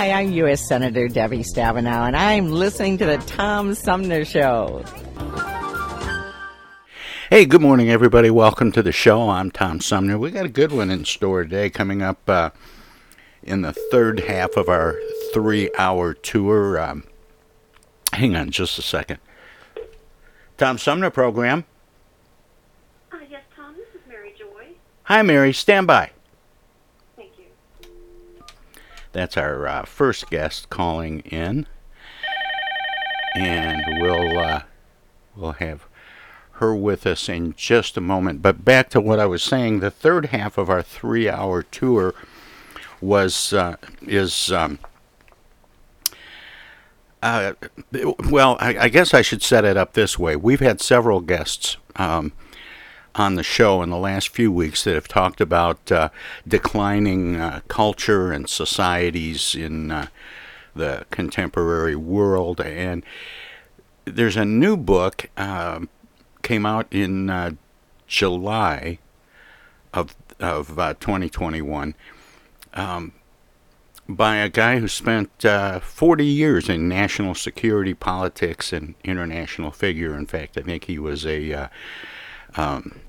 Hi, I'm U.S. Senator Debbie Stabenow, and I'm listening to the Tom Sumner Show. Hey, good morning, everybody. Welcome to the show. I'm Tom Sumner. We got a good one in store today coming up uh, in the third half of our three hour tour. Um, hang on just a second. Tom Sumner program. Uh, yes, Tom, this is Mary Joye. Hi, Mary. Stand by. That's our uh, first guest calling in, and we'll uh, we'll have her with us in just a moment. But back to what I was saying, the third half of our three-hour tour was uh, is. Um, uh, well, I, I guess I should set it up this way. We've had several guests um, on the show in the last few weeks that have talked about uh, declining uh, culture and societies in uh, the contemporary world. And there's a new book um, came out in uh, July of of uh, 2021. Um, by a guy who spent uh, 40 years in national security politics and international figure. In fact, I think he was a uh, um,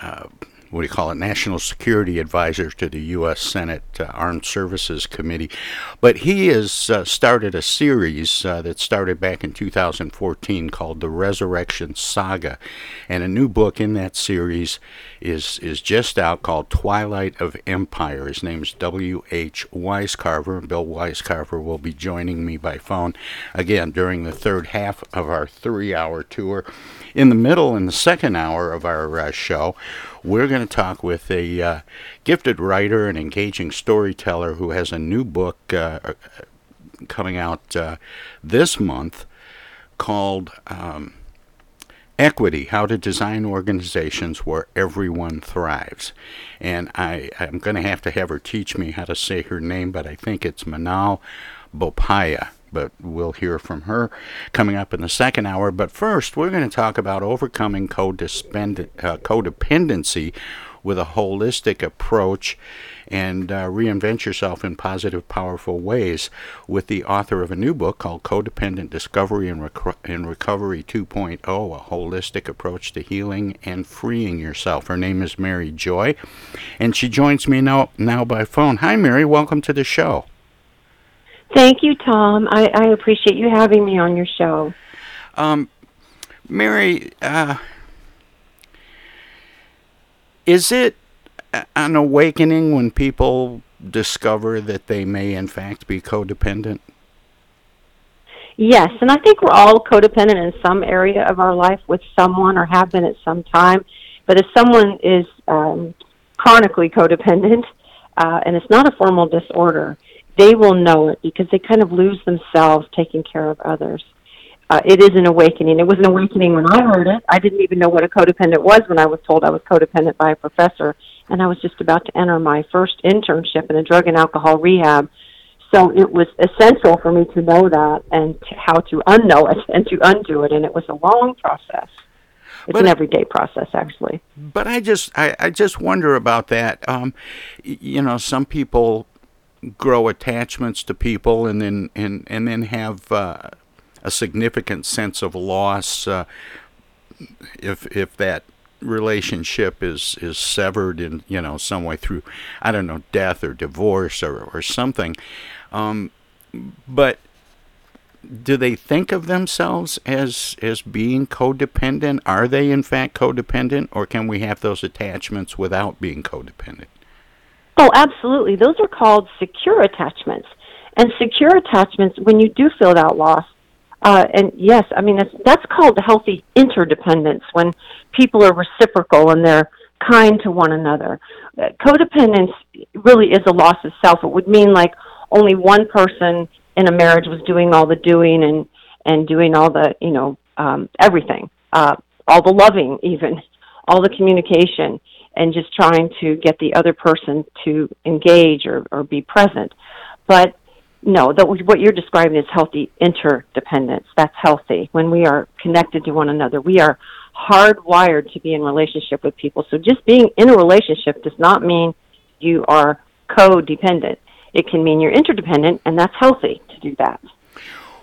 uh, what do you call it, national security advisor to the U.S. Senate uh, Armed Services Committee. But he has uh, started a series uh, that started back in 2014 called The Resurrection Saga. And a new book in that series is, is just out called Twilight of Empire. His name is W.H. Weiscarver, Bill Weiscarver will be joining me by phone again during the third half of our three hour tour. In the middle, in the second hour of our uh, show, we're going to talk with a uh, gifted writer and engaging storyteller who has a new book uh, coming out uh, this month called um, Equity How to Design Organizations Where Everyone Thrives. And I, I'm going to have to have her teach me how to say her name, but I think it's Manal Bopaiah but we'll hear from her coming up in the second hour. But first, we're going to talk about overcoming uh, codependency with a holistic approach and uh, reinvent yourself in positive, powerful ways with the author of a new book called Codependent Discovery and, Rec- and Recovery 2.0 A Holistic Approach to Healing and Freeing Yourself. Her name is Mary Joye, and she joins me now, now by phone. Hi, Mary. Welcome to the show. Thank you, Tom. I, I appreciate you having me on your show. Um, Mary, uh, is it an awakening when people discover that they may, in fact, be codependent? Yes, and I think we're all codependent in some area of our life with someone or have been at some time. But if someone is um, chronically codependent, uh, and it's not a formal disorder, they will know it because they kind of lose themselves taking care of others. Uh, it is an awakening. It was an awakening when I heard it. I didn't even know what a codependent was when I was told I was codependent by a professor, and I was just about to enter my first internship in a drug and alcohol rehab. So it was essential for me to know that and to, how to unknow it and to undo it, and it was a long process. It's but, an everyday process, actually. But I just, I, I just wonder about that. Um, you know, some people grow attachments to people and then and and then have uh, a significant sense of loss uh, if if that relationship is is severed in you know some way through I don't know death or divorce or or something. Um, but do they think of themselves as as being codependent? Are they in fact codependent? Or can we have those attachments without being codependent Oh, absolutely. Those are called secure attachments. And secure attachments, when you do feel that loss, uh, and yes, I mean, that's, that's called healthy interdependence when people are reciprocal and they're kind to one another. Uh, codependence really is a loss of self. It would mean like only one person in a marriage was doing all the doing and, and doing all the, you know, um, everything, uh, all the loving, even, all the communication and just trying to get the other person to engage or, or be present. But no, the, what you're describing is healthy interdependence. That's healthy. When we are connected to one another, we are hardwired to be in relationship with people. So just being in a relationship does not mean you are codependent. It can mean you're interdependent, and that's healthy to do that.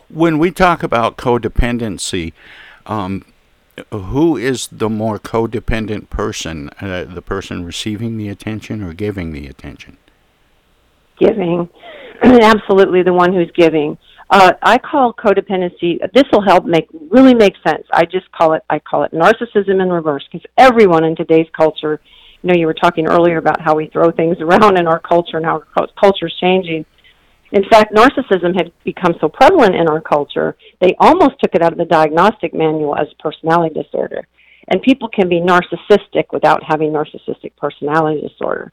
When we talk about codependency, um, who is the more codependent person, uh, the person receiving the attention or giving the attention? Giving. Absolutely the one who's giving. Uh, I call codependency, this will help make, really make sense. I just call it, I call it narcissism in reverse because everyone in today's culture, you know, you were talking earlier about how we throw things around in our culture and how our culture is changing in fact, narcissism had become so prevalent in our culture, they almost took it out of the diagnostic manual as a personality disorder. And people can be narcissistic without having narcissistic personality disorder.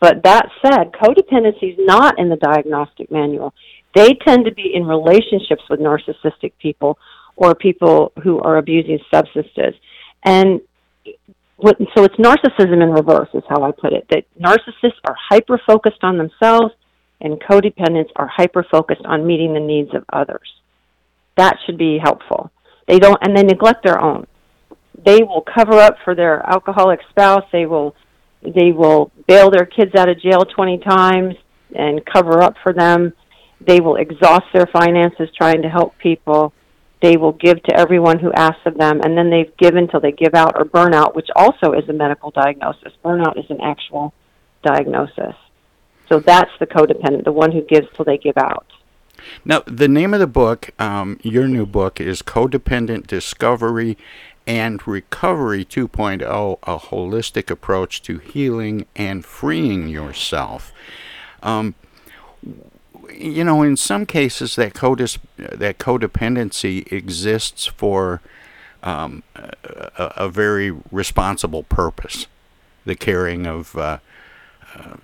But that said, codependency is not in the diagnostic manual. They tend to be in relationships with narcissistic people or people who are abusing substances. And so it's narcissism in reverse, is how I put it. That narcissists are hyper focused on themselves and codependents are hyper focused on meeting the needs of others. That should be helpful. They don't, and they neglect their own. They will cover up for their alcoholic spouse. They will, they will bail their kids out of jail 20 times and cover up for them. They will exhaust their finances trying to help people. They will give to everyone who asks of them, and then they've given till they give out or burnout, which also is a medical diagnosis. Burnout is an actual diagnosis. So that's the codependent, the one who gives till they give out. Now, the name of the book, um, your new book, is Codependent Discovery and Recovery 2.0 A Holistic Approach to Healing and Freeing Yourself. Um, you know, in some cases, that, codis- that codependency exists for um, a, a, very responsible purpose the caring of. Uh, uh,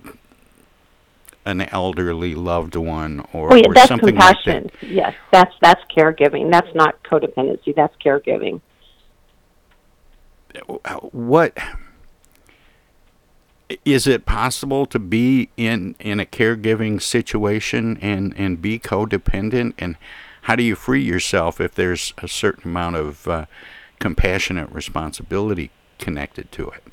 an elderly loved one or, oh, yeah, or that's something compassion. like that. Yes, that's that's caregiving. That's not codependency. That's caregiving. What is it possible to be in in a caregiving situation and and be codependent and how do you free yourself if there's a certain amount of uh, compassionate responsibility connected to it?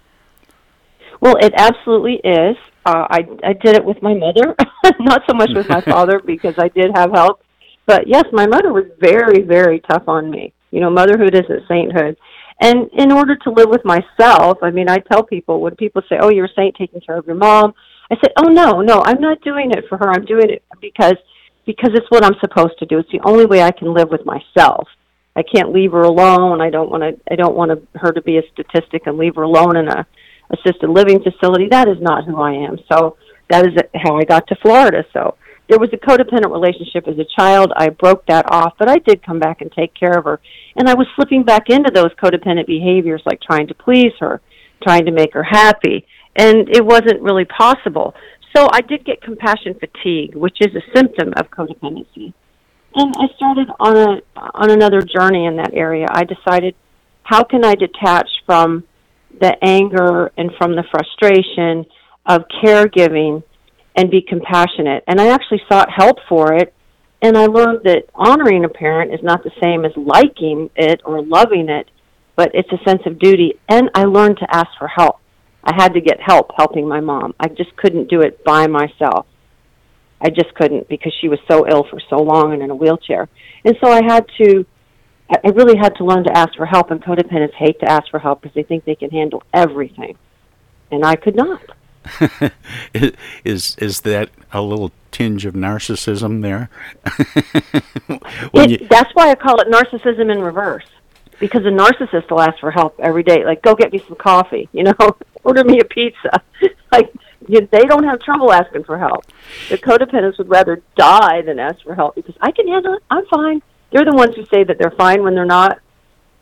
Well, it absolutely is. Uh, I I did it with my mother, not so much with my father because I did have help. But yes, my mother was very very tough on me. You know, motherhood isn't sainthood. And in order to live with myself, I mean, I tell people when people say, "Oh, you're a saint taking care of your mom," I said, "Oh no, no, I'm not doing it for her. I'm doing it because because it's what I'm supposed to do. It's the only way I can live with myself. I can't leave her alone. I don't want to. I don't want her to be a statistic and leave her alone in a assisted living facility. That is not who I am. So that is how I got to Florida. So there was a codependent relationship as a child. I broke that off, but I did come back and take care of her. And I was slipping back into those codependent behaviors like trying to please her, trying to make her happy. And it wasn't really possible. So I did get compassion fatigue, which is a symptom of codependency. And I started on a on another journey in that area. I decided how can I detach from the anger and from the frustration of caregiving and be compassionate. And I actually sought help for it. And I learned that honoring a parent is not the same as liking it or loving it, but it's a sense of duty. And I learned to ask for help. I had to get help helping my mom. I just couldn't do it by myself. I just couldn't because she was so ill for so long and in a wheelchair. And so I had to I really had to learn to ask for help, and codependents hate to ask for help because they think they can handle everything, and I could not. is is that a little tinge of narcissism there? it, you... That's why I call it narcissism in reverse. Because a narcissist will ask for help every day, like go get me some coffee, you know, order me a pizza. like you, they don't have trouble asking for help. The codependents would rather die than ask for help because I can handle it. I'm fine they're the ones who say that they're fine when they're not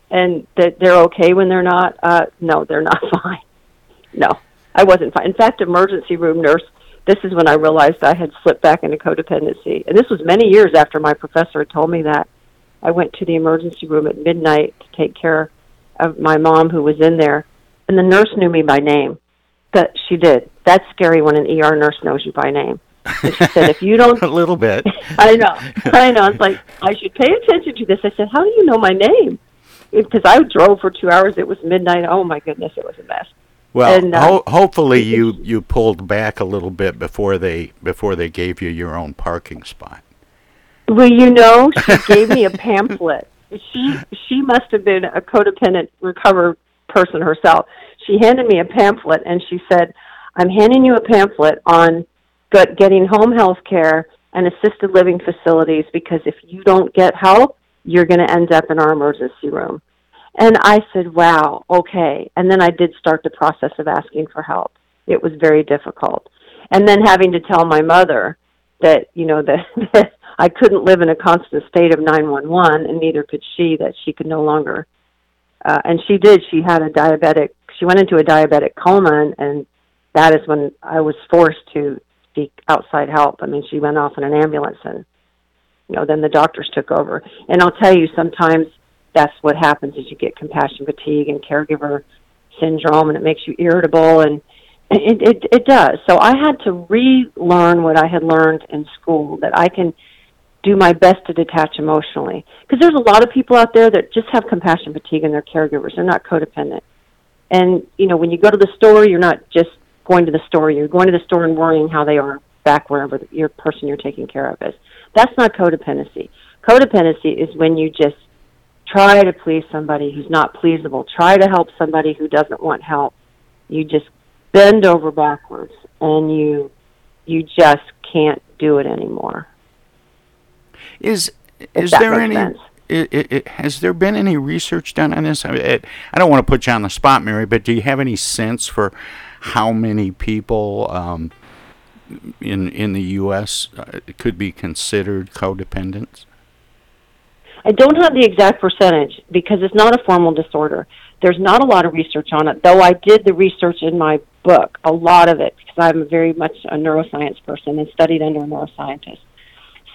and that they're okay when they're not. Uh, no, they're not fine. No, I wasn't fine. In fact, emergency room nurse, this is when I realized I had slipped back into codependency. And this was many years after my professor had told me that. I went to the emergency room at midnight to take care of my mom who was in there. And the nurse knew me by name. That she did. That's scary when an ER nurse knows you by name. She said, if you don't. a little bit. I know. I know. It's like, I should pay attention to this. I said, how do you know my name? Because I drove for two hours. It was midnight. Oh, my goodness. It was a mess. Well, and, uh, ho- hopefully you, you pulled back a little bit before they before they gave you your own parking spot. Well, you know, she gave me a pamphlet. She she must have been a codependent recover person herself. She handed me a pamphlet and she said, "I'm handing you a pamphlet on but getting home health care and assisted living facilities because if you don't get help, you're going to end up in our emergency room. And I said, wow, okay. And then I did start the process of asking for help. It was very difficult. And then having to tell my mother that, you know, that, I couldn't live in a constant state of 911 and neither could she, that she could no longer. Uh, and she did. She had a diabetic, she went into a diabetic coma and, and that is when I was forced to seek outside help. I mean, she went off in an ambulance and, you know, then the doctors took over. And I'll tell you, sometimes that's what happens is you get compassion fatigue and caregiver syndrome and it makes you irritable and it, it, it does. So I had to relearn what I had learned in school that I can do my best to detach emotionally. Because there's a lot of people out there that just have compassion fatigue and they're caregivers. They're not codependent. And, you know, when you go to the store, you're not just going to the store. You're going to the store and worrying how they are back wherever the, your person you're taking care of is. That's not codependency. Codependency is when you just try to please somebody who's not pleasable. Try to help somebody who doesn't want help. You just bend over backwards and you you just can't do it anymore. Is is there any it, it, it, has there been any research done on this? I, mean, I don't want to put you on the spot, Mary, but do you have any sense for how many people um, in in the U.S. Uh, could be considered codependents? I don't have the exact percentage because it's not a formal disorder. There's not a lot of research on it, though I did the research in my book, a lot of it, because I'm very much a neuroscience person and studied under a neuroscientist.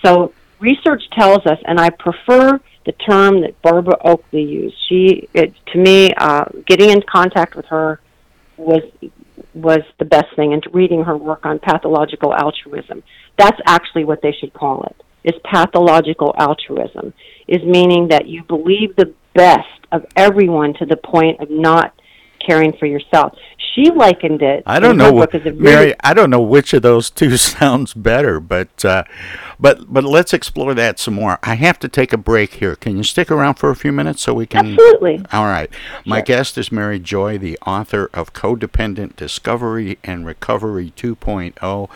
So research tells us, and I prefer the term that Barbara Oakley used. She, it, to me, uh, getting in contact with her was was the best thing and reading her work on pathological altruism. That's actually what they should call it. Is pathological altruism is meaning that you believe the best of everyone to the point of not caring for yourself. She likened it. I don't know, what, Mary. I don't know which of those two sounds better, but uh, but but let's explore that some more. I have to take a break here. Can you stick around for a few minutes so we can? Absolutely. All right. My guest is Mary Joye, the author of Codependent Discovery and Recovery 2.0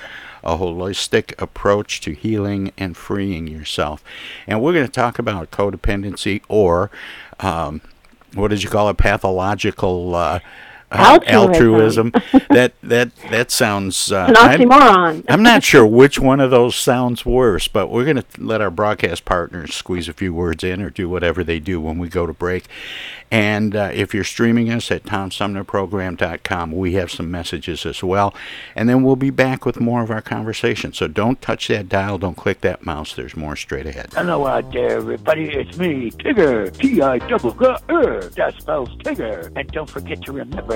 a holistic approach to healing and freeing yourself. And we're going to talk about codependency or um, what did you call it? Pathological. Uh, uh, altruism. that that that sounds uh, an oxymoron. I'm, I'm, not sure which one of those sounds worse, but we're going to let our broadcast partners squeeze a few words in or do whatever they do when we go to break. And uh, if you're streaming us at TomSumnerProgram.com, we have some messages as well. And then we'll be back with more of our conversation. So don't touch that dial, don't click that mouse. There's more straight ahead. Hello out there, everybody. It's me, Tigger. T I double G R. That spells Tigger. And don't forget to remember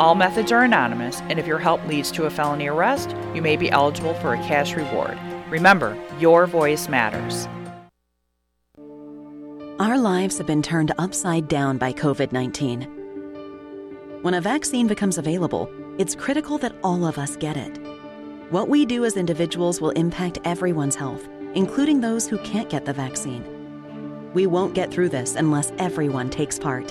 All methods are anonymous, and if your help leads to a felony arrest, you may be eligible for a cash reward. Remember, your voice matters. Our lives have been turned upside down by COVID 19. When a vaccine becomes available, it's critical that all of us get it. What we do as individuals will impact everyone's health, including those who can't get the vaccine. We won't get through this unless everyone takes part.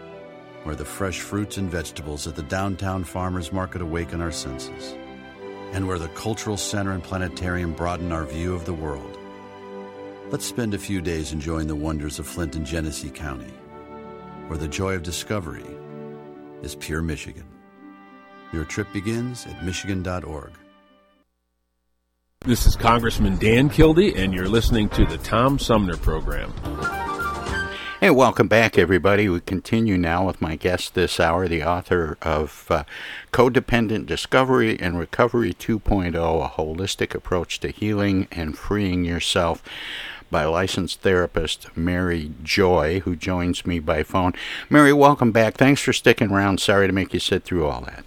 where the fresh fruits and vegetables at the downtown farmers market awaken our senses, and where the cultural center and planetarium broaden our view of the world. Let's spend a few days enjoying the wonders of Flint and Genesee County, where the joy of discovery is pure Michigan. Your trip begins at Michigan.org. This is Congressman Dan Kildee, and you're listening to the Tom Sumner Program. Hey, welcome back, everybody. We continue now with my guest this hour, the author of uh, Codependent Discovery and Recovery 2.0 A Holistic Approach to Healing and Freeing Yourself by licensed therapist Mary Joye, who joins me by phone. Mary, welcome back. Thanks for sticking around. Sorry to make you sit through all that.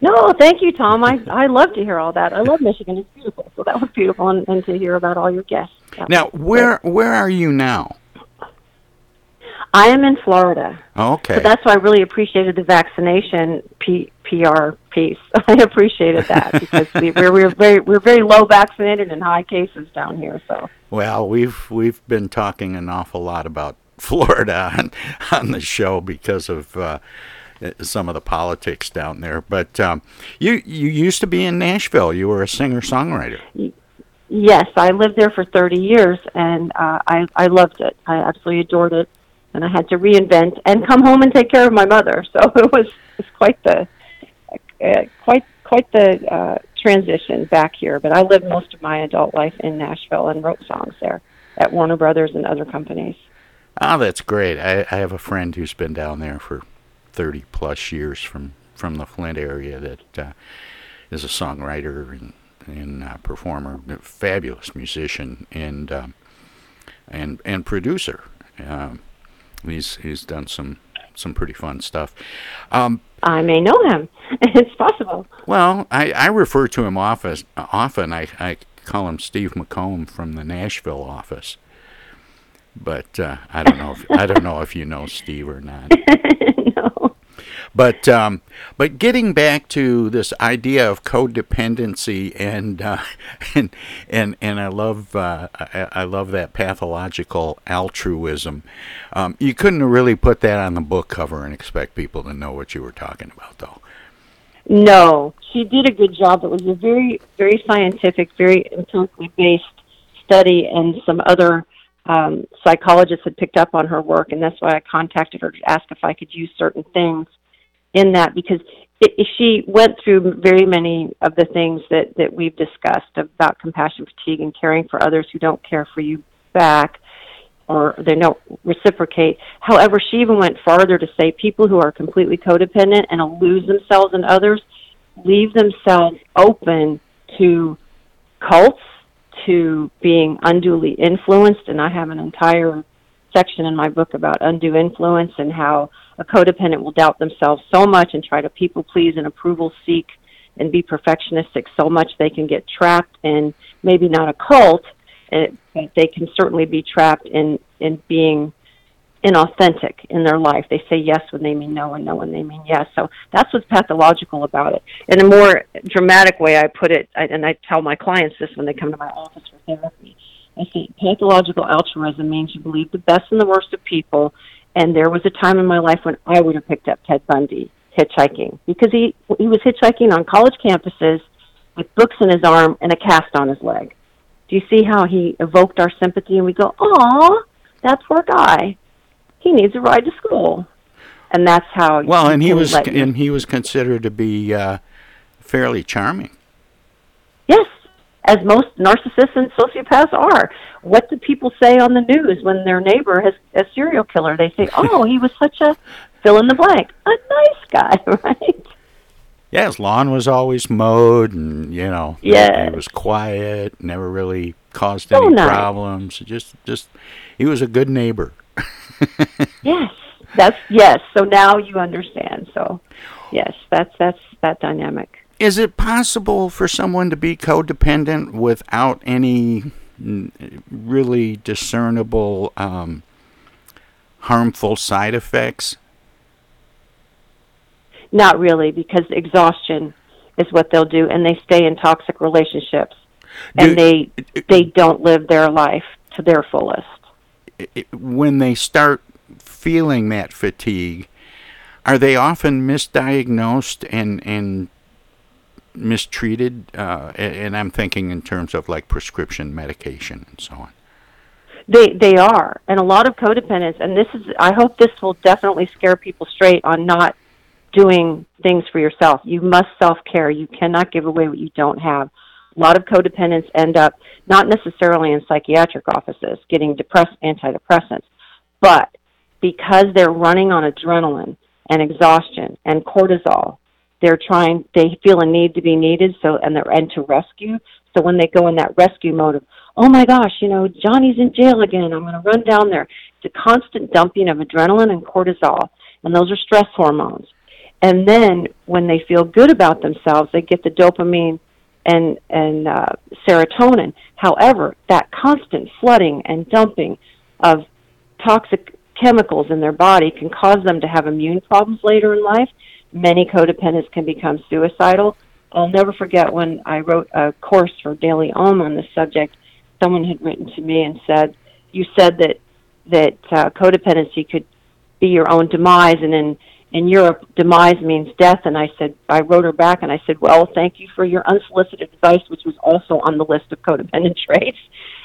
No, thank you, Tom. I I love to hear all that. I love Michigan. It's beautiful. So that was beautiful, and, and to hear about all your guests. Now, where where are you now? I am in Florida. Okay. So that's why I really appreciated the vaccination P, PR piece. I appreciated that because we, we're we're very we're very low vaccinated and high cases down here. So Well, we've we've been talking an awful lot about Florida on, on the show because of uh, some of the politics down there. But um, you you used to be in Nashville. You were a singer songwriter. yes, I lived there for 30 years and uh, I I loved it. I absolutely adored it, and I had to reinvent and come home and take care of my mother. So it was it's quite the uh, quite quite the uh, transition back here. But I lived most of my adult life in Nashville and wrote songs there at Warner Brothers and other companies. Oh, that's great. I, I have a friend who's been down there for 30 plus years from, from the Flint area that uh, is a songwriter and, and uh, performer, fabulous musician and um, and and producer. Um, he's he's done some some pretty fun stuff. Um, I may know him. it's possible. well, I, I refer to him often. Often, I, I call him Steve McComb from the Nashville office. But uh, I don't know if I don't know if you know Steve or not. no. But um, but getting back to this idea of codependency and uh, and and and I love uh, I, I love that pathological altruism. Um, you couldn't really put that on the book cover and expect people to know what you were talking about, though. No, she did a good job. It was a very, very scientific, very empirically based study, and some other um, psychologists had picked up on her work, and that's why I contacted her to ask if I could use certain things in that because it, she went through very many of the things that that we've discussed about compassion fatigue and caring for others who don't care for you back or they don't reciprocate. However, she even went farther to say people who are completely codependent and lose themselves in others leave themselves open to cults, to being unduly influenced. And I have an entire section in my book about undue influence and how a codependent will doubt themselves so much and try to people please and approval seek and be perfectionistic so much they can get trapped in maybe not a cult, eh, but they can certainly be trapped in in being inauthentic in their life. They say yes when they mean no and no when they mean yes. So that's what's pathological about it. In a more dramatic way, I put it, and I tell my clients this when they come to my office for therapy. I say pathological altruism means you believe the best and the worst of people. And there was a time in my life when I would have picked up Ted Bundy hitchhiking because he he was hitchhiking on college campuses with books in his arm and a cast on his leg. Do you see how he evoked our sympathy? And we go, "Aw, that poor guy. He needs a ride to school." And that's how. Well, and he was and he was considered to be uh, fairly charming. Yes, as most narcissists and sociopaths are. What do people say on the news when their neighbor has a serial killer? They say, "Oh, he was such a fill in the blank, a nice guy," right? Yeah, his lawn was always mowed, and you know, Yes. he was quiet, never really caused So any nice. problems. Just, just, he was a good neighbor. Yes, that's yes. So now you understand. So, yes, that's that's that dynamic. Is it possible for someone to be codependent without any really discernible um, harmful side effects? Not really, because exhaustion is what they'll do, and they stay in toxic relationships, and they they don't live their life to their fullest. when they start feeling that fatigue, are they often misdiagnosed and and mistreated? Uh, and I'm thinking in terms of like prescription medication and so on. They they are, and a lot of codependents. And this is, I hope this will definitely scare people straight on not doing things for yourself. You must self care. You cannot give away what you don't have. A lot of codependents end up not necessarily in psychiatric offices getting depressed antidepressants, but because they're running on adrenaline and exhaustion and cortisol, they're trying they feel a need to be needed so and they're and to rescue. So when they go in that rescue mode of, oh my gosh, you know, Johnny's in jail again, I'm gonna run down there. It's a constant dumping of adrenaline and cortisol and those are stress hormones. And then when they feel good about themselves, they get the dopamine and and uh, serotonin. However, that constant flooding and dumping of toxic chemicals in their body can cause them to have immune problems later in life. Many codependents can become suicidal. I'll never forget when I wrote a course for Daily Om on this subject. Someone had written to me and said, "You said that that uh, codependency could be your own demise, and in in Europe, demise means death. And I said, I wrote her back and I said, well, thank you for your unsolicited advice, which was also on the list of codependent traits.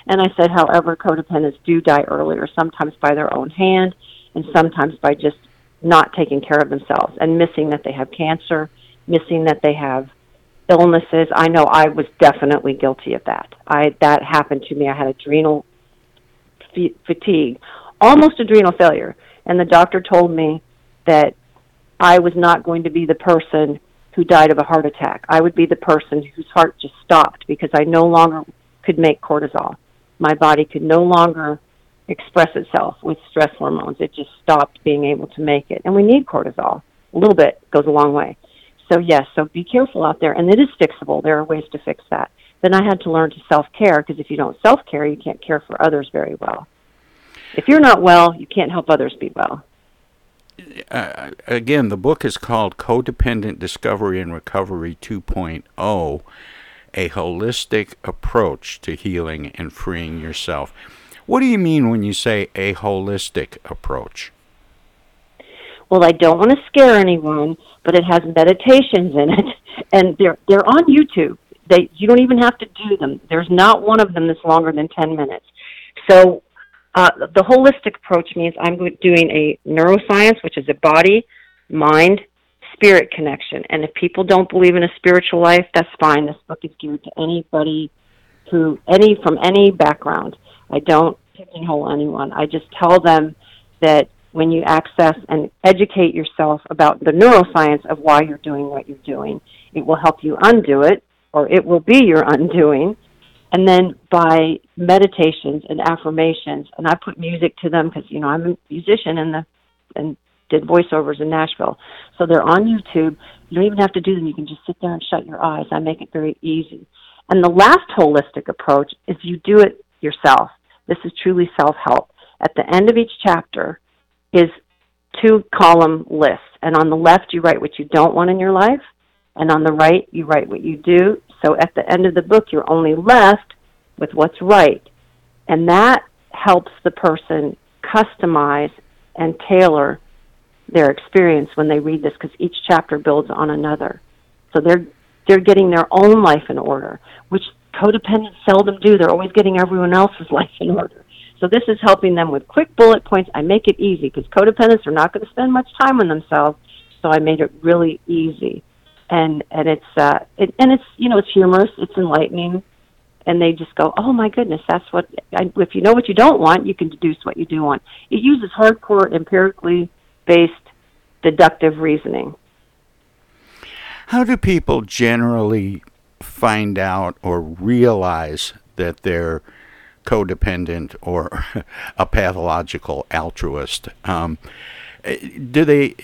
And I said, however, codependents do die earlier, sometimes by their own hand and sometimes by just not taking care of themselves and missing that they have cancer, missing that they have illnesses. I know I was definitely guilty of that. I that happened to me. I had adrenal f- fatigue, almost adrenal failure, and the doctor told me that I was not going to be the person who died of a heart attack. I would be the person whose heart just stopped because I no longer could make cortisol. My body could no longer express itself with stress hormones. It just stopped being able to make it. And we need cortisol. A little bit goes a long way. So, yes, so be careful out there. And it is fixable. There are ways to fix that. Then I had to learn to self care because if you don't self care, you can't care for others very well. If you're not well, you can't help others be well uh, again, the book is called Codependent Discovery and Recovery 2.0 A Holistic Approach to Healing and Freeing Yourself. What do you mean when you say a holistic approach? Well, I don't want to scare anyone, but it has meditations in it, and they're they're on YouTube. They you don't even have to do them. There's not one of them that's longer than ten minutes. So uh, the holistic approach means I'm doing a neuroscience, which is a body, mind, spirit connection. And if people don't believe in a spiritual life, that's fine. This book is geared to anybody who, any from any background. I don't pigeonhole anyone. I just tell them that when you access and educate yourself about the neuroscience of why you're doing what you're doing, it will help you undo it, or it will be your undoing. And then by meditations and affirmations and i put music to them because you know i'm a musician and the and did voiceovers in nashville. So they're on youtube. You don't even have to do them. You can just sit there and shut your eyes. I make it very easy. And the last holistic approach is you do it yourself this is truly self help at the end of each chapter is two column lists and on the left you write what you don't want in your life and on the right you write what you do so at the end of the book, you're only left with what's right. And that helps the person customize and tailor their experience when they read this because each chapter builds on another. So they're they're getting their own life in order, which codependents seldom do. They're always getting everyone else's life in order. So this is helping them with quick bullet points. I make it easy because codependents are not going to spend much time on themselves. So I made it really easy and and it's uh it, and it's you know it's humorous it's enlightening and they just go oh my goodness that's what I, if you know what you don't want you can deduce what you do want it uses hardcore empirically based deductive reasoning how do people generally find out or realize that they're codependent or a pathological altruist um, do they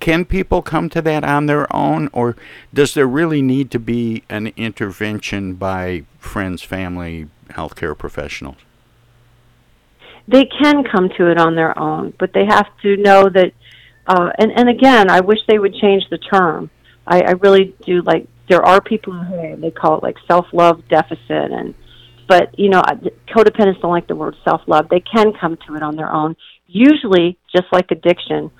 can people come to that on their own, or does there really need to be an intervention by friends, family, healthcare professionals? They can come to it on their own, but they have to know that. Uh, and and again, I wish they would change the term. I, I really do like. There are people who they call it like self love deficit, and but you know, codependents don't like the word self love. They can come to it on their own. Usually, just like addiction,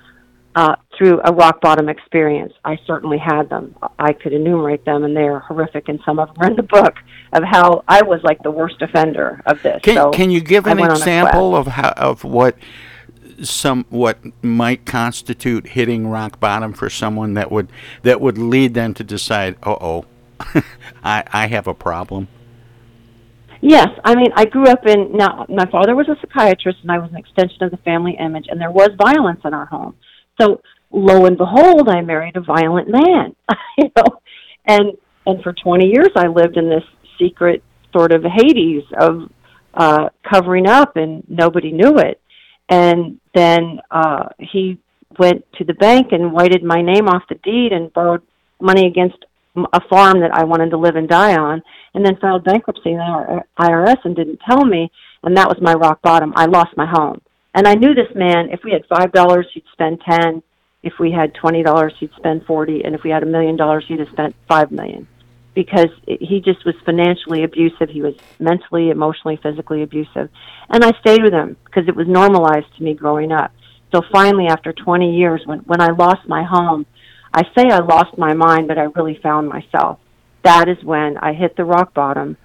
uh, through a rock bottom experience. I certainly had them. I could enumerate them, and they're horrific, and some of them are in the book of how I was like the worst offender of this. Can, so can you give an went on a example of how of what some what might constitute hitting rock bottom for someone that would that would lead them to decide, "Uh oh, I I have a problem." Yes, I mean, I grew up in now. My father was a psychiatrist, and I was an extension of the family image, and there was violence in our home. So, lo and behold, I married a violent man. you know, and and for 20 years, I lived in this secret sort of Hades of uh, covering up, and nobody knew it. And then uh, he went to the bank and whited my name off the deed and borrowed money against a farm that I wanted to live and die on, and then filed bankruptcy in the IRS and didn't tell me, and that was my rock bottom. I lost my home, and I knew this man. If we had five dollars, he'd spend ten. If we had twenty dollars, he'd spend forty, and if we had a million dollars, he'd have spent five million, because he just was financially abusive. He was mentally, emotionally, physically abusive, and I stayed with him because it was normalized to me growing up. So finally, after 20 years, when when I lost my home, I say I lost my mind, but I really found myself. That is when I hit the rock bottom,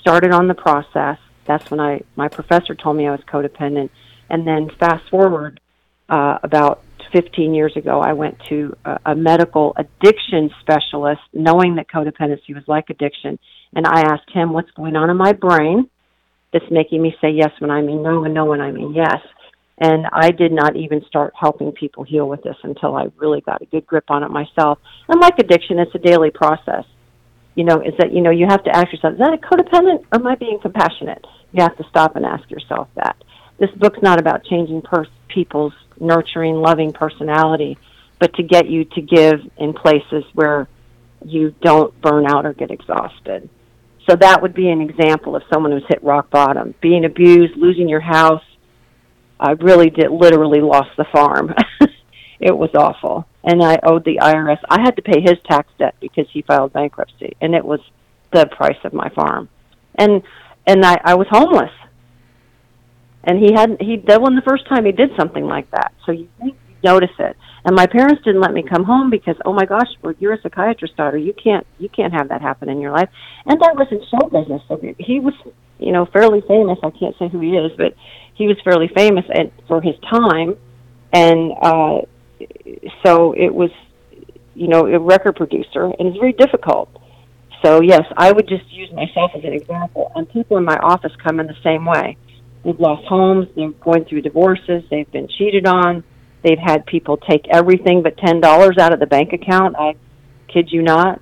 started on the process. That's when I my professor told me I was codependent, and then fast forward uh, about 15 years ago, I went to a, a medical addiction specialist, knowing that codependency was like addiction, and I asked him what's going on in my brain that's making me say yes when I mean no and no when I mean yes. And I did not even start helping people heal with this until I really got a good grip on it myself. And like addiction, it's a daily process. You know, is that, you know, you have to ask yourself, is that a codependent or am I being compassionate? You have to stop and ask yourself that. This book's not about changing pers- people's nurturing, loving personality, but to get you to give in places where you don't burn out or get exhausted. So that would be an example of someone who's hit rock bottom. Being abused, losing your house, I really did literally lost the farm. it was awful. And I owed the IRS. I had to pay his tax debt because he filed bankruptcy and it was the price of my farm. And and I, I was homeless. And he hadn't he that wasn't the first time he did something like that. So you think you notice it. And my parents didn't let me come home because oh my gosh, well, you're a psychiatrist daughter. You can't you can't have that happen in your life. And I was in show business, so he was you know fairly famous. I can't say who he is, but he was fairly famous and for his time, and uh, so it was, you know, a record producer, and it's very difficult. So yes, I would just use myself as an example. And people in my office come in the same way. They've lost homes, they're going through divorces, they've been cheated on, they've had people take everything but ten dollars out of the bank account. I kid you not.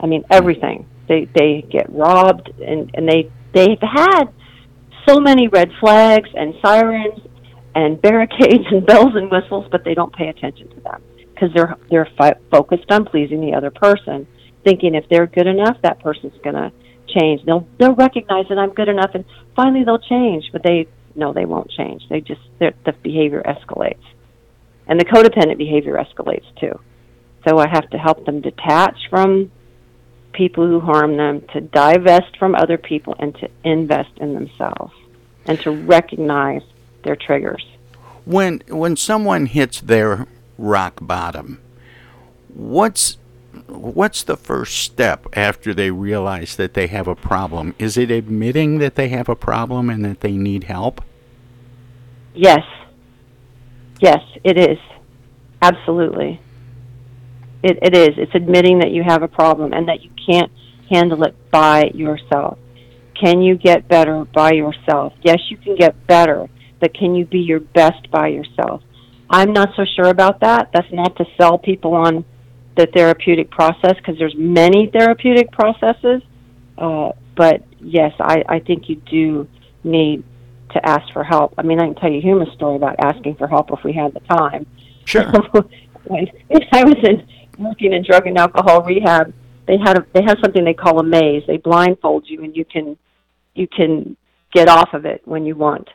I mean everything. They they get robbed, and and they they've had so many red flags and sirens and barricades and bells and whistles, but they don't pay attention to them because they're they're fi- focused on pleasing the other person, thinking if they're good enough, that person's gonna change. They'll they'll recognize that I'm good enough, and finally they'll change. But they no, they won't change. They just their, the behavior escalates, and the codependent behavior escalates too. So I have to help them detach from people who harm them, to divest from other people, and to invest in themselves, and to recognize their triggers. When when someone hits their rock bottom, what's what's the first step after they realize that they have a problem? Is it admitting that they have a problem and that they need help? Yes. Yes, it is. Absolutely. It, it is. It's admitting that you have a problem and that you can't handle it by yourself. Can you get better by yourself? Yes, you can get better, but can you be your best by yourself? I'm not so sure about that. That's not to sell people on the therapeutic process because there's many therapeutic processes. Uh, but yes, I, I think you do need to ask for help. I mean, I can tell you a human story about asking for help if we had the time. Sure. when, I was in working in drug and alcohol rehab, they had a, they have something they call a maze. They blindfold you, and you can you can get off of it when you want.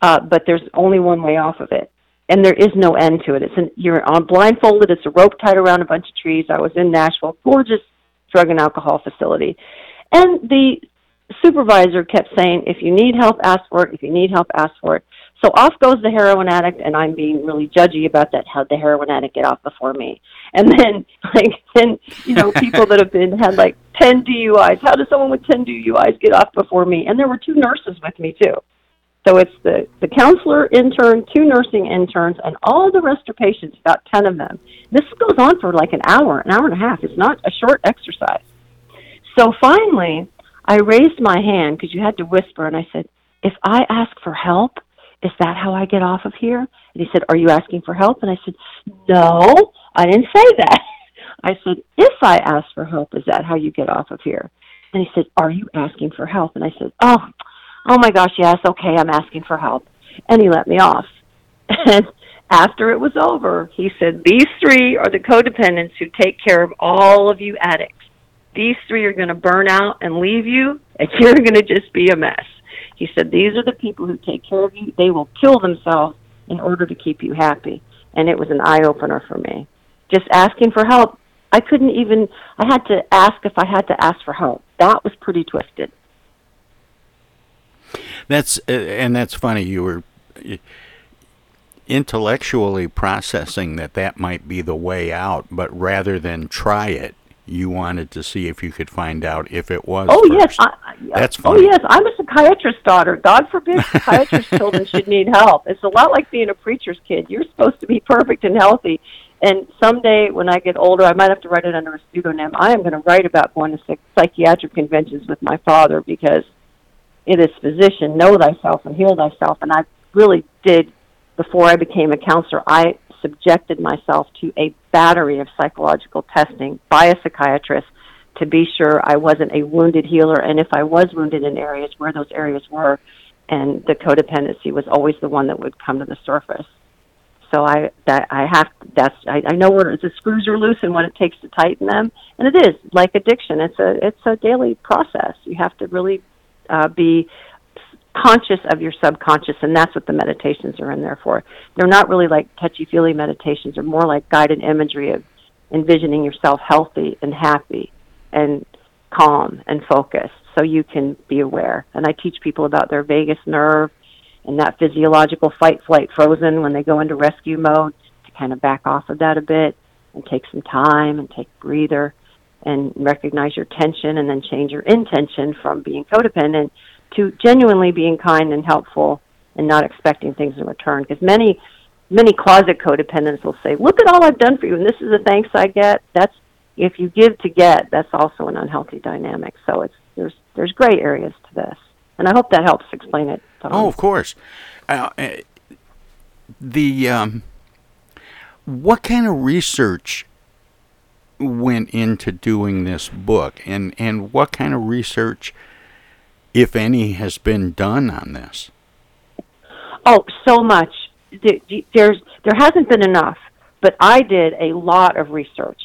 Uh, but there's only one way off of it, and there is no end to it. It's an, you're on blindfolded. It's a rope tied around a bunch of trees. I was in Nashville, gorgeous drug and alcohol facility, and the supervisor kept saying, "If you need help, ask for it. If you need help, ask for it." So off goes the heroin addict, and I'm being really judgy about that. How the heroin addict get off before me? And then, like, then you know, people that have been had like ten DUIs. How does someone with ten DUIs get off before me? And there were two nurses with me too. So it's the the counselor intern, two nursing interns, and all the rest are patients. About ten of them. This goes on for like an hour, an hour and a half. It's not a short exercise. So finally, I raised my hand because you had to whisper, and I said, "If I ask for help." Is that how I get off of here? And he said, Are you asking for help? And I said, No, I didn't say that. I said, If I ask for help, is that how you get off of here? And he said, Are you asking for help? And I said, Oh, oh my gosh, yes, okay, I'm asking for help. And he let me off. And after it was over, he said, These three are the codependents who take care of all of you addicts. These three are going to burn out and leave you, and you're going to just be a mess. He said, These are the people who take care of you. They will kill themselves in order to keep you happy. And it was an eye opener for me. Just asking for help. I couldn't even, I had to ask if I had to ask for help. That was pretty twisted. That's, uh, and that's funny. You were intellectually processing that that might be the way out, but rather than try it, you wanted to see if you could find out if it was. Oh first. yes, I, that's funny. Oh yes, I'm a psychiatrist's daughter. God forbid psychiatrist children should need help. It's a lot like being a preacher's kid. You're supposed to be perfect and healthy. And someday, when I get older, I might have to write it under a pseudonym. I am going to write about going to psych- psychiatric conventions with my father because it is physician, know thyself and heal thyself. And I really did, before I became a counselor, I subjected myself to a battery of psychological testing by a psychiatrist to be sure I wasn't a wounded healer, and if I was wounded in areas where those areas were, and the codependency was always the one that would come to the surface. So I that I have that's I, I know where the screws are loose and what it takes to tighten them, and it is like addiction. It's a it's a daily process. You have to really uh, be conscious of your subconscious, and that's what the meditations are in there for. They're not really like touchy feely meditations; they're more like guided imagery of envisioning yourself healthy and happy and calm and focused so you can be aware. And I teach people about their vagus nerve and that physiological fight, flight, frozen when they go into rescue mode to kind of back off of that a bit and take some time and take a breather and recognize your tension and then change your intention from being codependent to genuinely being kind and helpful and not expecting things in return. Because many, many closet codependents will say, "Look at all I've done for you, and this is the thanks I get." That's if you give to get, that's also an unhealthy dynamic. So it's there's there's gray areas to this, and I hope that helps explain it. Tom. Oh, of course. Uh, uh, the um, what kind of research went into doing this book, and and what kind of research, if any, has been done on this? Oh, so much. There's there hasn't been enough, but I did a lot of research,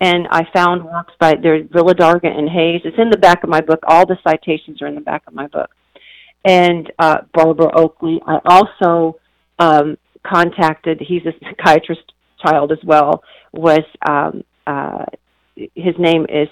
and I found works by there's Vilardaga and Hayes. It's in the back of my book. All the citations are in the back of my book, and uh, Barbara Oakley. I also um, contacted. He's a psychiatrist child as well. Was um, uh, his name is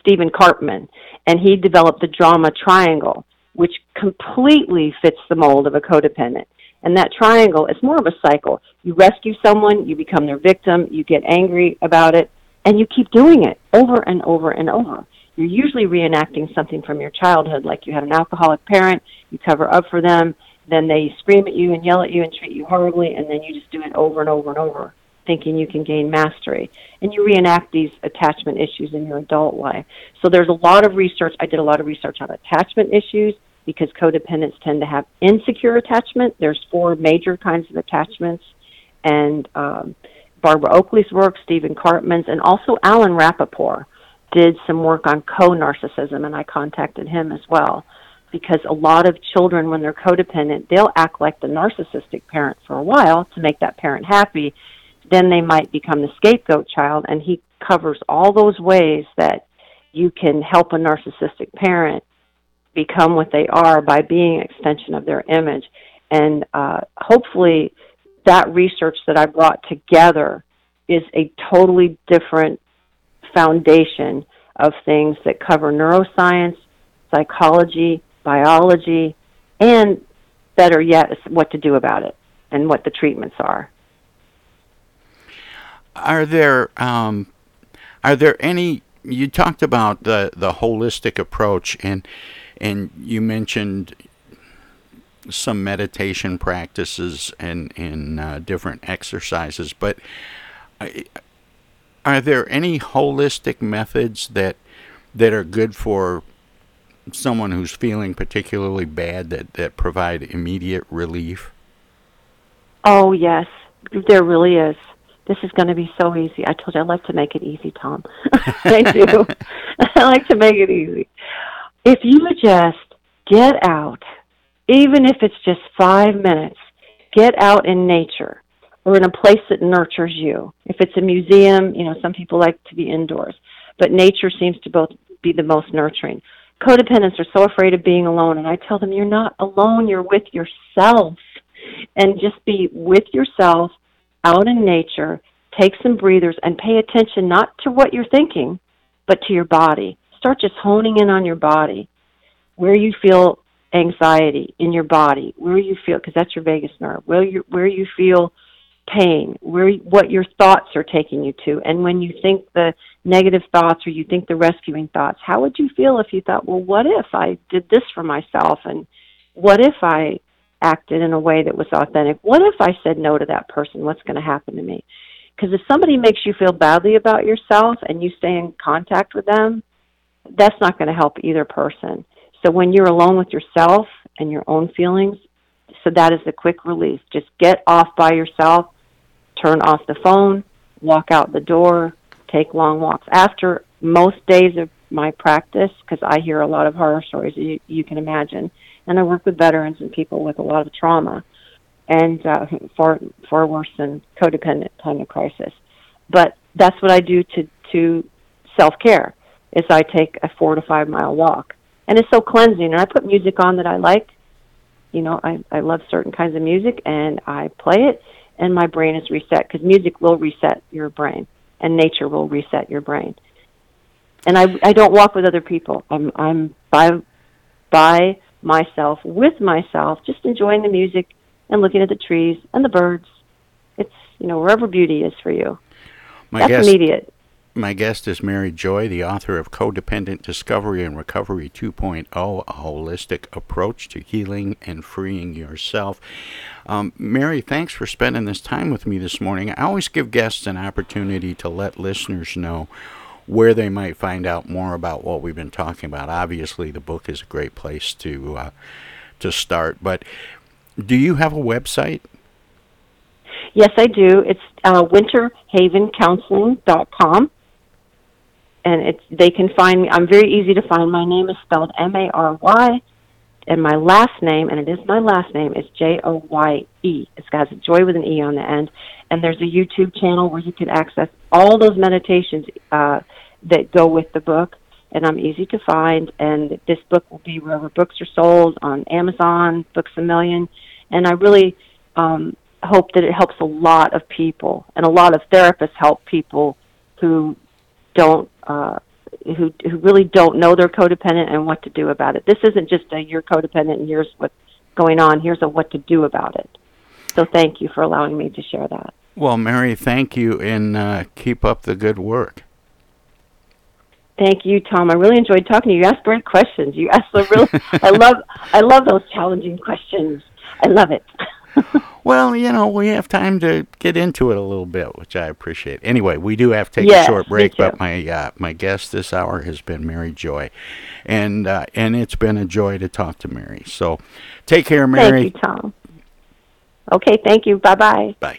Stephen Karpman, and he developed the drama triangle, which completely fits the mold of a codependent. And that triangle is more of a cycle. You rescue someone, you become their victim, you get angry about it, and you keep doing it over and over and over. You're usually reenacting something from your childhood, like you had an alcoholic parent, you cover up for them, then they scream at you and yell at you and treat you horribly, and then you just do it over and over and over, thinking you can gain mastery. And you reenact these attachment issues in your adult life. So there's a lot of research. I did a lot of research on attachment issues because codependents tend to have insecure attachment. There's four major kinds of attachments, and um, Barbara Oakley's work, Stephen Karpman's, and also Alan Rappoport did some work on co-narcissism, and I contacted him as well because a lot of children, when they're codependent, they'll act like the narcissistic parent for a while to make that parent happy. Then they might become the scapegoat child, and he covers all those ways that you can help a narcissistic parent become what they are by being an extension of their image. And uh, hopefully, that research that I brought together is a totally different foundation of things that cover neuroscience, psychology, biology, and better yet what to do about it and what the treatments are. Are there um, are there any? You talked about the the holistic approach, and and you mentioned some meditation practices and and uh, different exercises, but uh, are there any holistic methods that that are good for someone who's feeling particularly bad that that provide immediate relief? Oh yes, there really is. This is going to be so easy. I told you I like to make it easy, Tom. I do. I like to make it easy. If you just get out, even if it's just five minutes, get out in nature or in a place that nurtures you. If it's a museum, you know, some people like to be indoors, but nature seems to both be the most nurturing. Codependents are so afraid of being alone, and I tell them, you're not alone, you're with yourself. And just be with yourself out in nature, take some breathers, and pay attention not to what you're thinking, but to your body. Start just honing in on your body, where you feel anxiety in your body, where you feel, because that's your vagus nerve, where you, where you feel pain, where what your thoughts are taking you to, and when you think the negative thoughts or you think the rescuing thoughts, how would you feel if you thought, well, what if I did this for myself, and what if I acted in a way that was authentic? What if I said no to that person? What's going to happen to me? Because if somebody makes you feel badly about yourself and you stay in contact with them, that's not going to help either person. So when you're alone with yourself and your own feelings, so that is the quick release. Just get off by yourself, turn off the phone, walk out the door, take long walks. After most days of my practice, because I hear a lot of horror stories, you, you can imagine, and I work with veterans and people with a lot of trauma, and uh, far far worse than codependent kind of crisis. But that's what I do to to self care. Is I take a four to five mile walk, and it's so cleansing. And I put music on that I like. You know, I I love certain kinds of music, and I play it, and my brain is reset because music will reset your brain, and nature will reset your brain. And I I don't walk with other people. I'm I'm by by myself with myself, just enjoying the music and looking at the trees and the birds. It's you know wherever beauty is for you. My That's guest, immediate. My guest is Mary Joye, the author of Codependent Discovery and Recovery 2.0, a holistic approach to healing and freeing yourself. Um, Mary, thanks for spending this time with me this morning. I always give guests an opportunity to let listeners know where they might find out more about what we've been talking about. Obviously, the book is a great place to uh, to start. But do you have a website? Yes, I do. It's uh, winterhavencounseling.com. And it's they can find me. I'm very easy to find. My name is spelled M A R Y, and my last name, and it is my last name, is J O Y E. It's got a joy with an E on the end. And there's a YouTube channel where you can access all those meditations uh, that go with the book. And I'm easy to find. And this book will be wherever books are sold on Amazon, Books a Million. And I really um, hope that it helps a lot of people. And a lot of therapists help people who don't uh, who who really don't know they're codependent and what to do about it. This isn't just a you're codependent and here's what's going on. Here's a what to do about it. So thank you for allowing me to share that. Well, Mary, thank you, and uh, keep up the good work. Thank you, Tom. I really enjoyed talking to you. You asked great questions. You asked the real. I love. I love those challenging questions. I love it. well, you know, we have time to get into it a little bit, which I appreciate. Anyway, we do have to take Yes, a short break, but my uh, my guest this hour has been Mary Joye, and uh, and it's been a joy to talk to Mary. So, take care, Mary. Thank you, Tom. Okay. Thank you. Bye bye bye.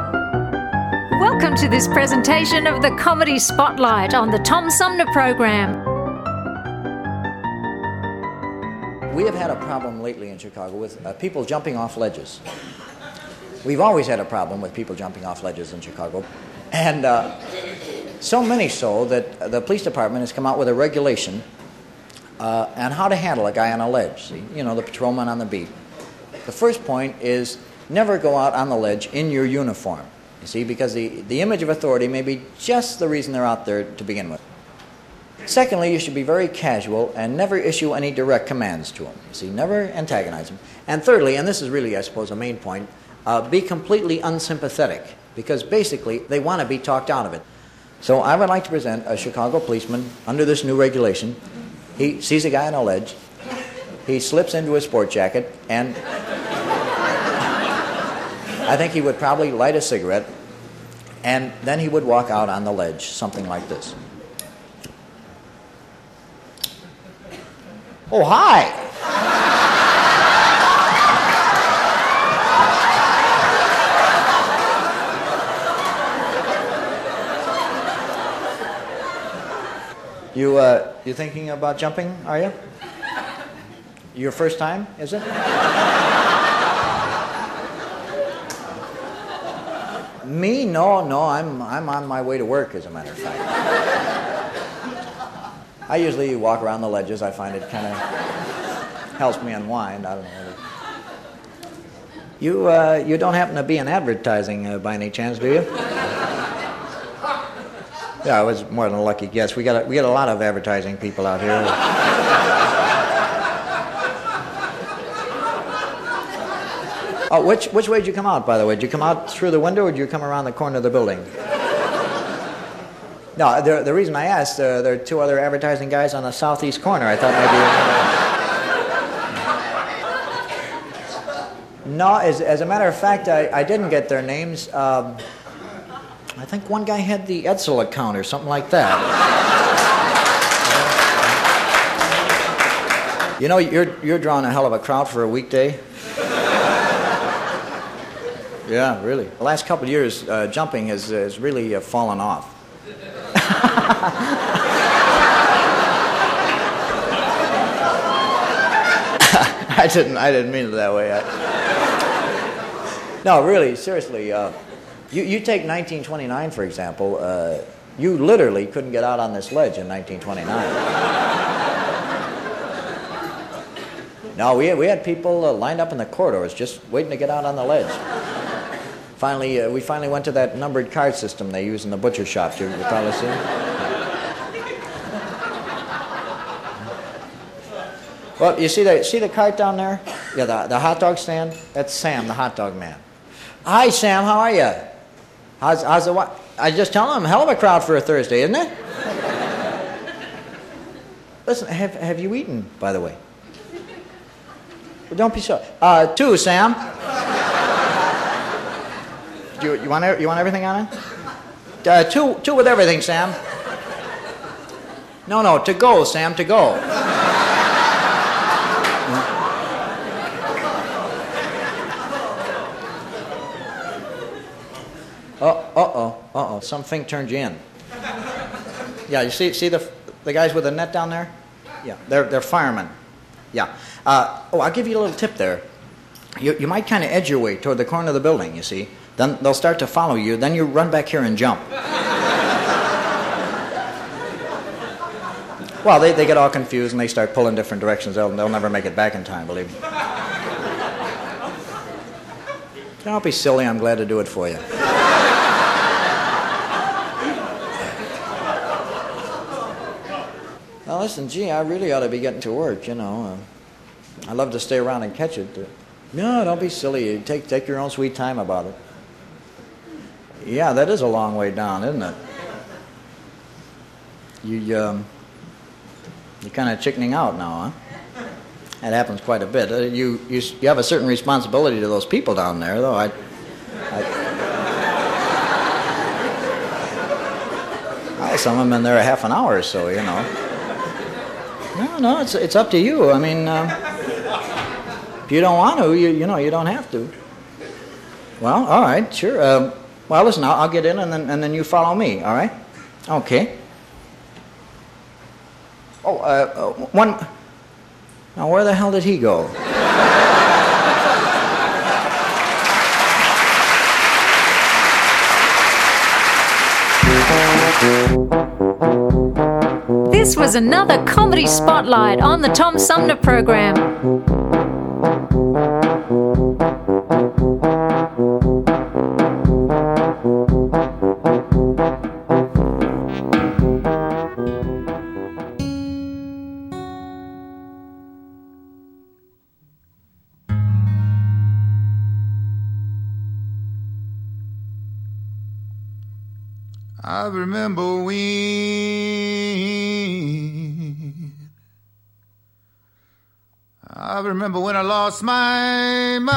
Welcome to this presentation of the Comedy Spotlight on the Tom Sumner Program. We have had a problem lately in Chicago with uh, people jumping off ledges. We've always had a problem with people jumping off ledges in Chicago. And uh, so many so that the police department has come out with a regulation uh, on how to handle a guy on a ledge. See, you know, the patrolman on the beat. The first point is never go out on the ledge in your uniform. You see, because the, the image of authority may be just the reason they're out there to begin with. Secondly, you should be very casual and never issue any direct commands to them. You see, never antagonize them. And thirdly, and this is really, I suppose, a main point, uh, be completely unsympathetic because basically they want to be talked out of it. So I would like to present a Chicago policeman under this new regulation. He sees a guy on a ledge, he slips into his sport jacket, and I think he would probably light a cigarette, and then he would walk out on the ledge, something like this. Oh, hi! You, uh, You thinking about jumping, are you? Your first time, is it? Me? No, no. I'm I'm on my way to work, as a matter of fact. I usually walk around the ledges. I find it kind of helps me unwind. I don't know. You uh, you don't happen to be in advertising uh, by any chance, do you? Yeah, it was more than a lucky guess. We got a, we got a lot of advertising people out here. Oh, which, which way did you come out, by the way? Did you come out through the window or did you come around the corner of the building? No, the, the reason I asked, uh, there are two other advertising guys on the southeast corner. I thought maybe. no, as, as a matter of fact, I, I didn't get their names. Um, I think one guy had the Edsel account or something like that. You know, you're, you're drawing a hell of a crowd for a weekday. Yeah, really. The last couple of years, uh, jumping has, has really uh, fallen off. I didn't. I didn't mean it that way. I... No, really, seriously. Uh, you, you take 1929 for example. Uh, you literally couldn't get out on this ledge in 1929. no, we we had people uh, lined up in the corridors just waiting to get out on the ledge. Finally, uh, we finally went to that numbered card system they use in the butcher shop. You, you probably seen. Well, you see the see the cart down there? Yeah, the, the hot dog stand. That's Sam, the hot dog man. Hi, Sam. How are you? How's how's the what? I just tell him, hell of a crowd for a Thursday, isn't it? Listen, have have you eaten, by the way? Well, don't be so. Uh, two, Sam. Do you, you want you want everything on it? Uh, two two with everything, Sam. No, no, to go, Sam, to go. Oh, uh-oh, uh-oh. Something turned you in. Yeah, you see, see the, the guys with the net down there? Yeah, they're, they're firemen. Yeah. Uh, oh, I'll give you a little tip there. You, you might kind of edge your way toward the corner of the building, you see. Then they'll start to follow you. Then you run back here and jump. well, they, they get all confused and they start pulling different directions. They'll, they'll never make it back in time, believe me. Don't be silly. I'm glad to do it for you. Now, listen, gee, I really ought to be getting to work, you know. Uh, I love to stay around and catch it. Uh, no, don't be silly. Take, take your own sweet time about it. Yeah, that is a long way down, isn't it? You, um, you're kind of chickening out now, huh? That happens quite a bit. Uh, you, you, you have a certain responsibility to those people down there, though. I, I, well, some of them been there a half an hour or so, you know. No, no, it's, it's up to you. I mean, uh, if you don't want to, you, you know, you don't have to. Well, all right, sure. Uh, well, listen, I'll, I'll, get in and then, and then you follow me, all right? Okay. Oh, uh, uh one. Now, where the hell did he go? This was another comedy spotlight on the Tom Sumner program. Remember when I remember when I lost my mind.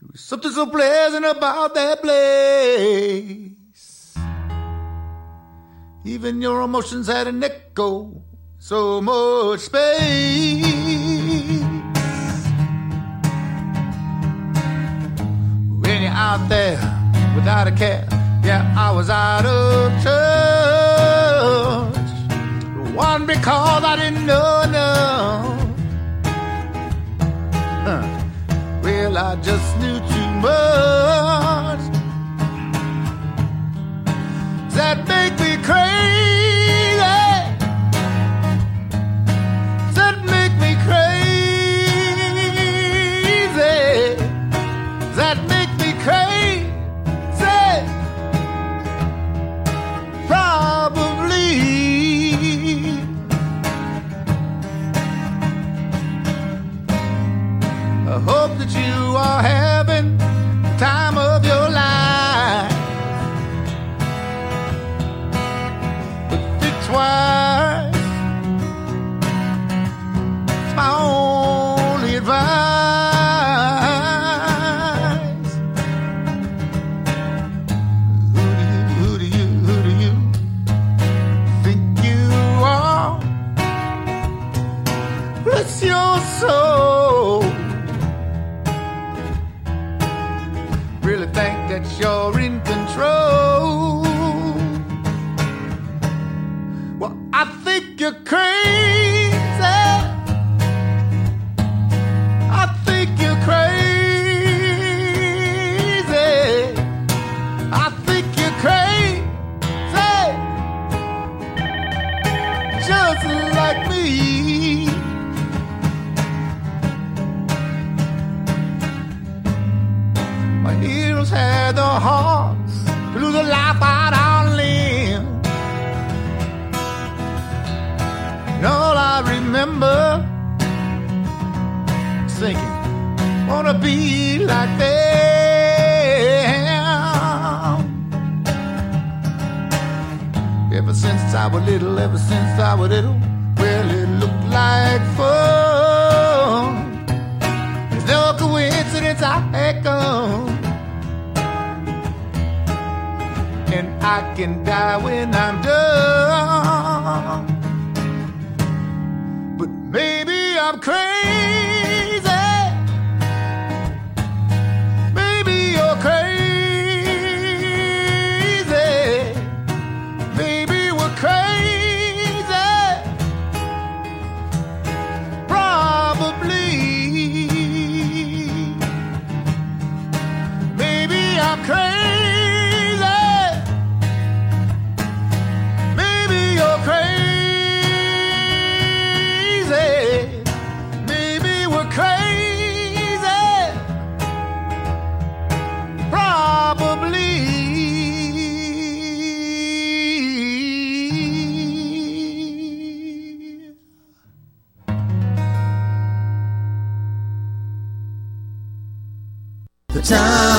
There was something so pleasant about that place. Even your emotions had an echo, so much space. Out there without a care Yeah, I was out of touch. One because I didn't know enough. Huh. Well, I just knew too much. That make wanna be like them. Ever since I was little, ever since I was little, well, it looked like fun. There's no coincidence I had come. And I can die when I'm done. But maybe I'm crazy.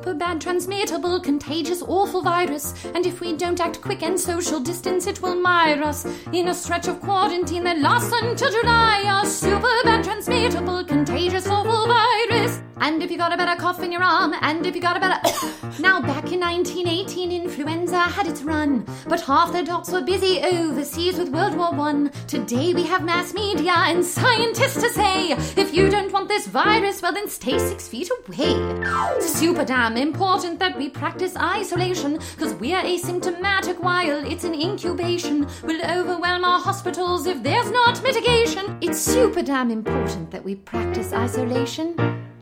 super bad, transmittable, contagious, awful virus. And if we don't act quick and social distance, it will mire us in a stretch of quarantine that lasts until July. A super bad, transmittable, contagious, awful virus. And if you got a better cough in your arm, and if you got a better. now, back in 1918, influenza had its run, but half the docs were busy overseas with World War One. Today we have mass media and scientists to say if you don't want this virus, well, then stay six feet away. Super damn important that we practice isolation, because we're asymptomatic while it's in incubation. We'll overwhelm our hospitals if there's not mitigation. It's super damn important that we practice isolation.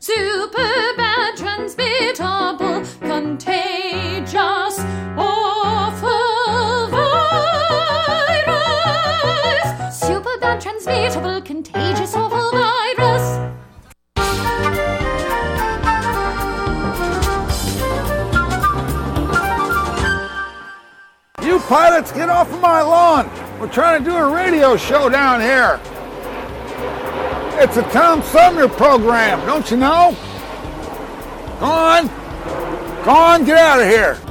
super bad, transmittable, contagious, awful virus. Super bad, transmittable, contagious, awful virus. You pilots, get off of my lawn. We're trying to do a radio show down here. It's a Tom Sumner program, don't you know? Go on. Go on, get out of here.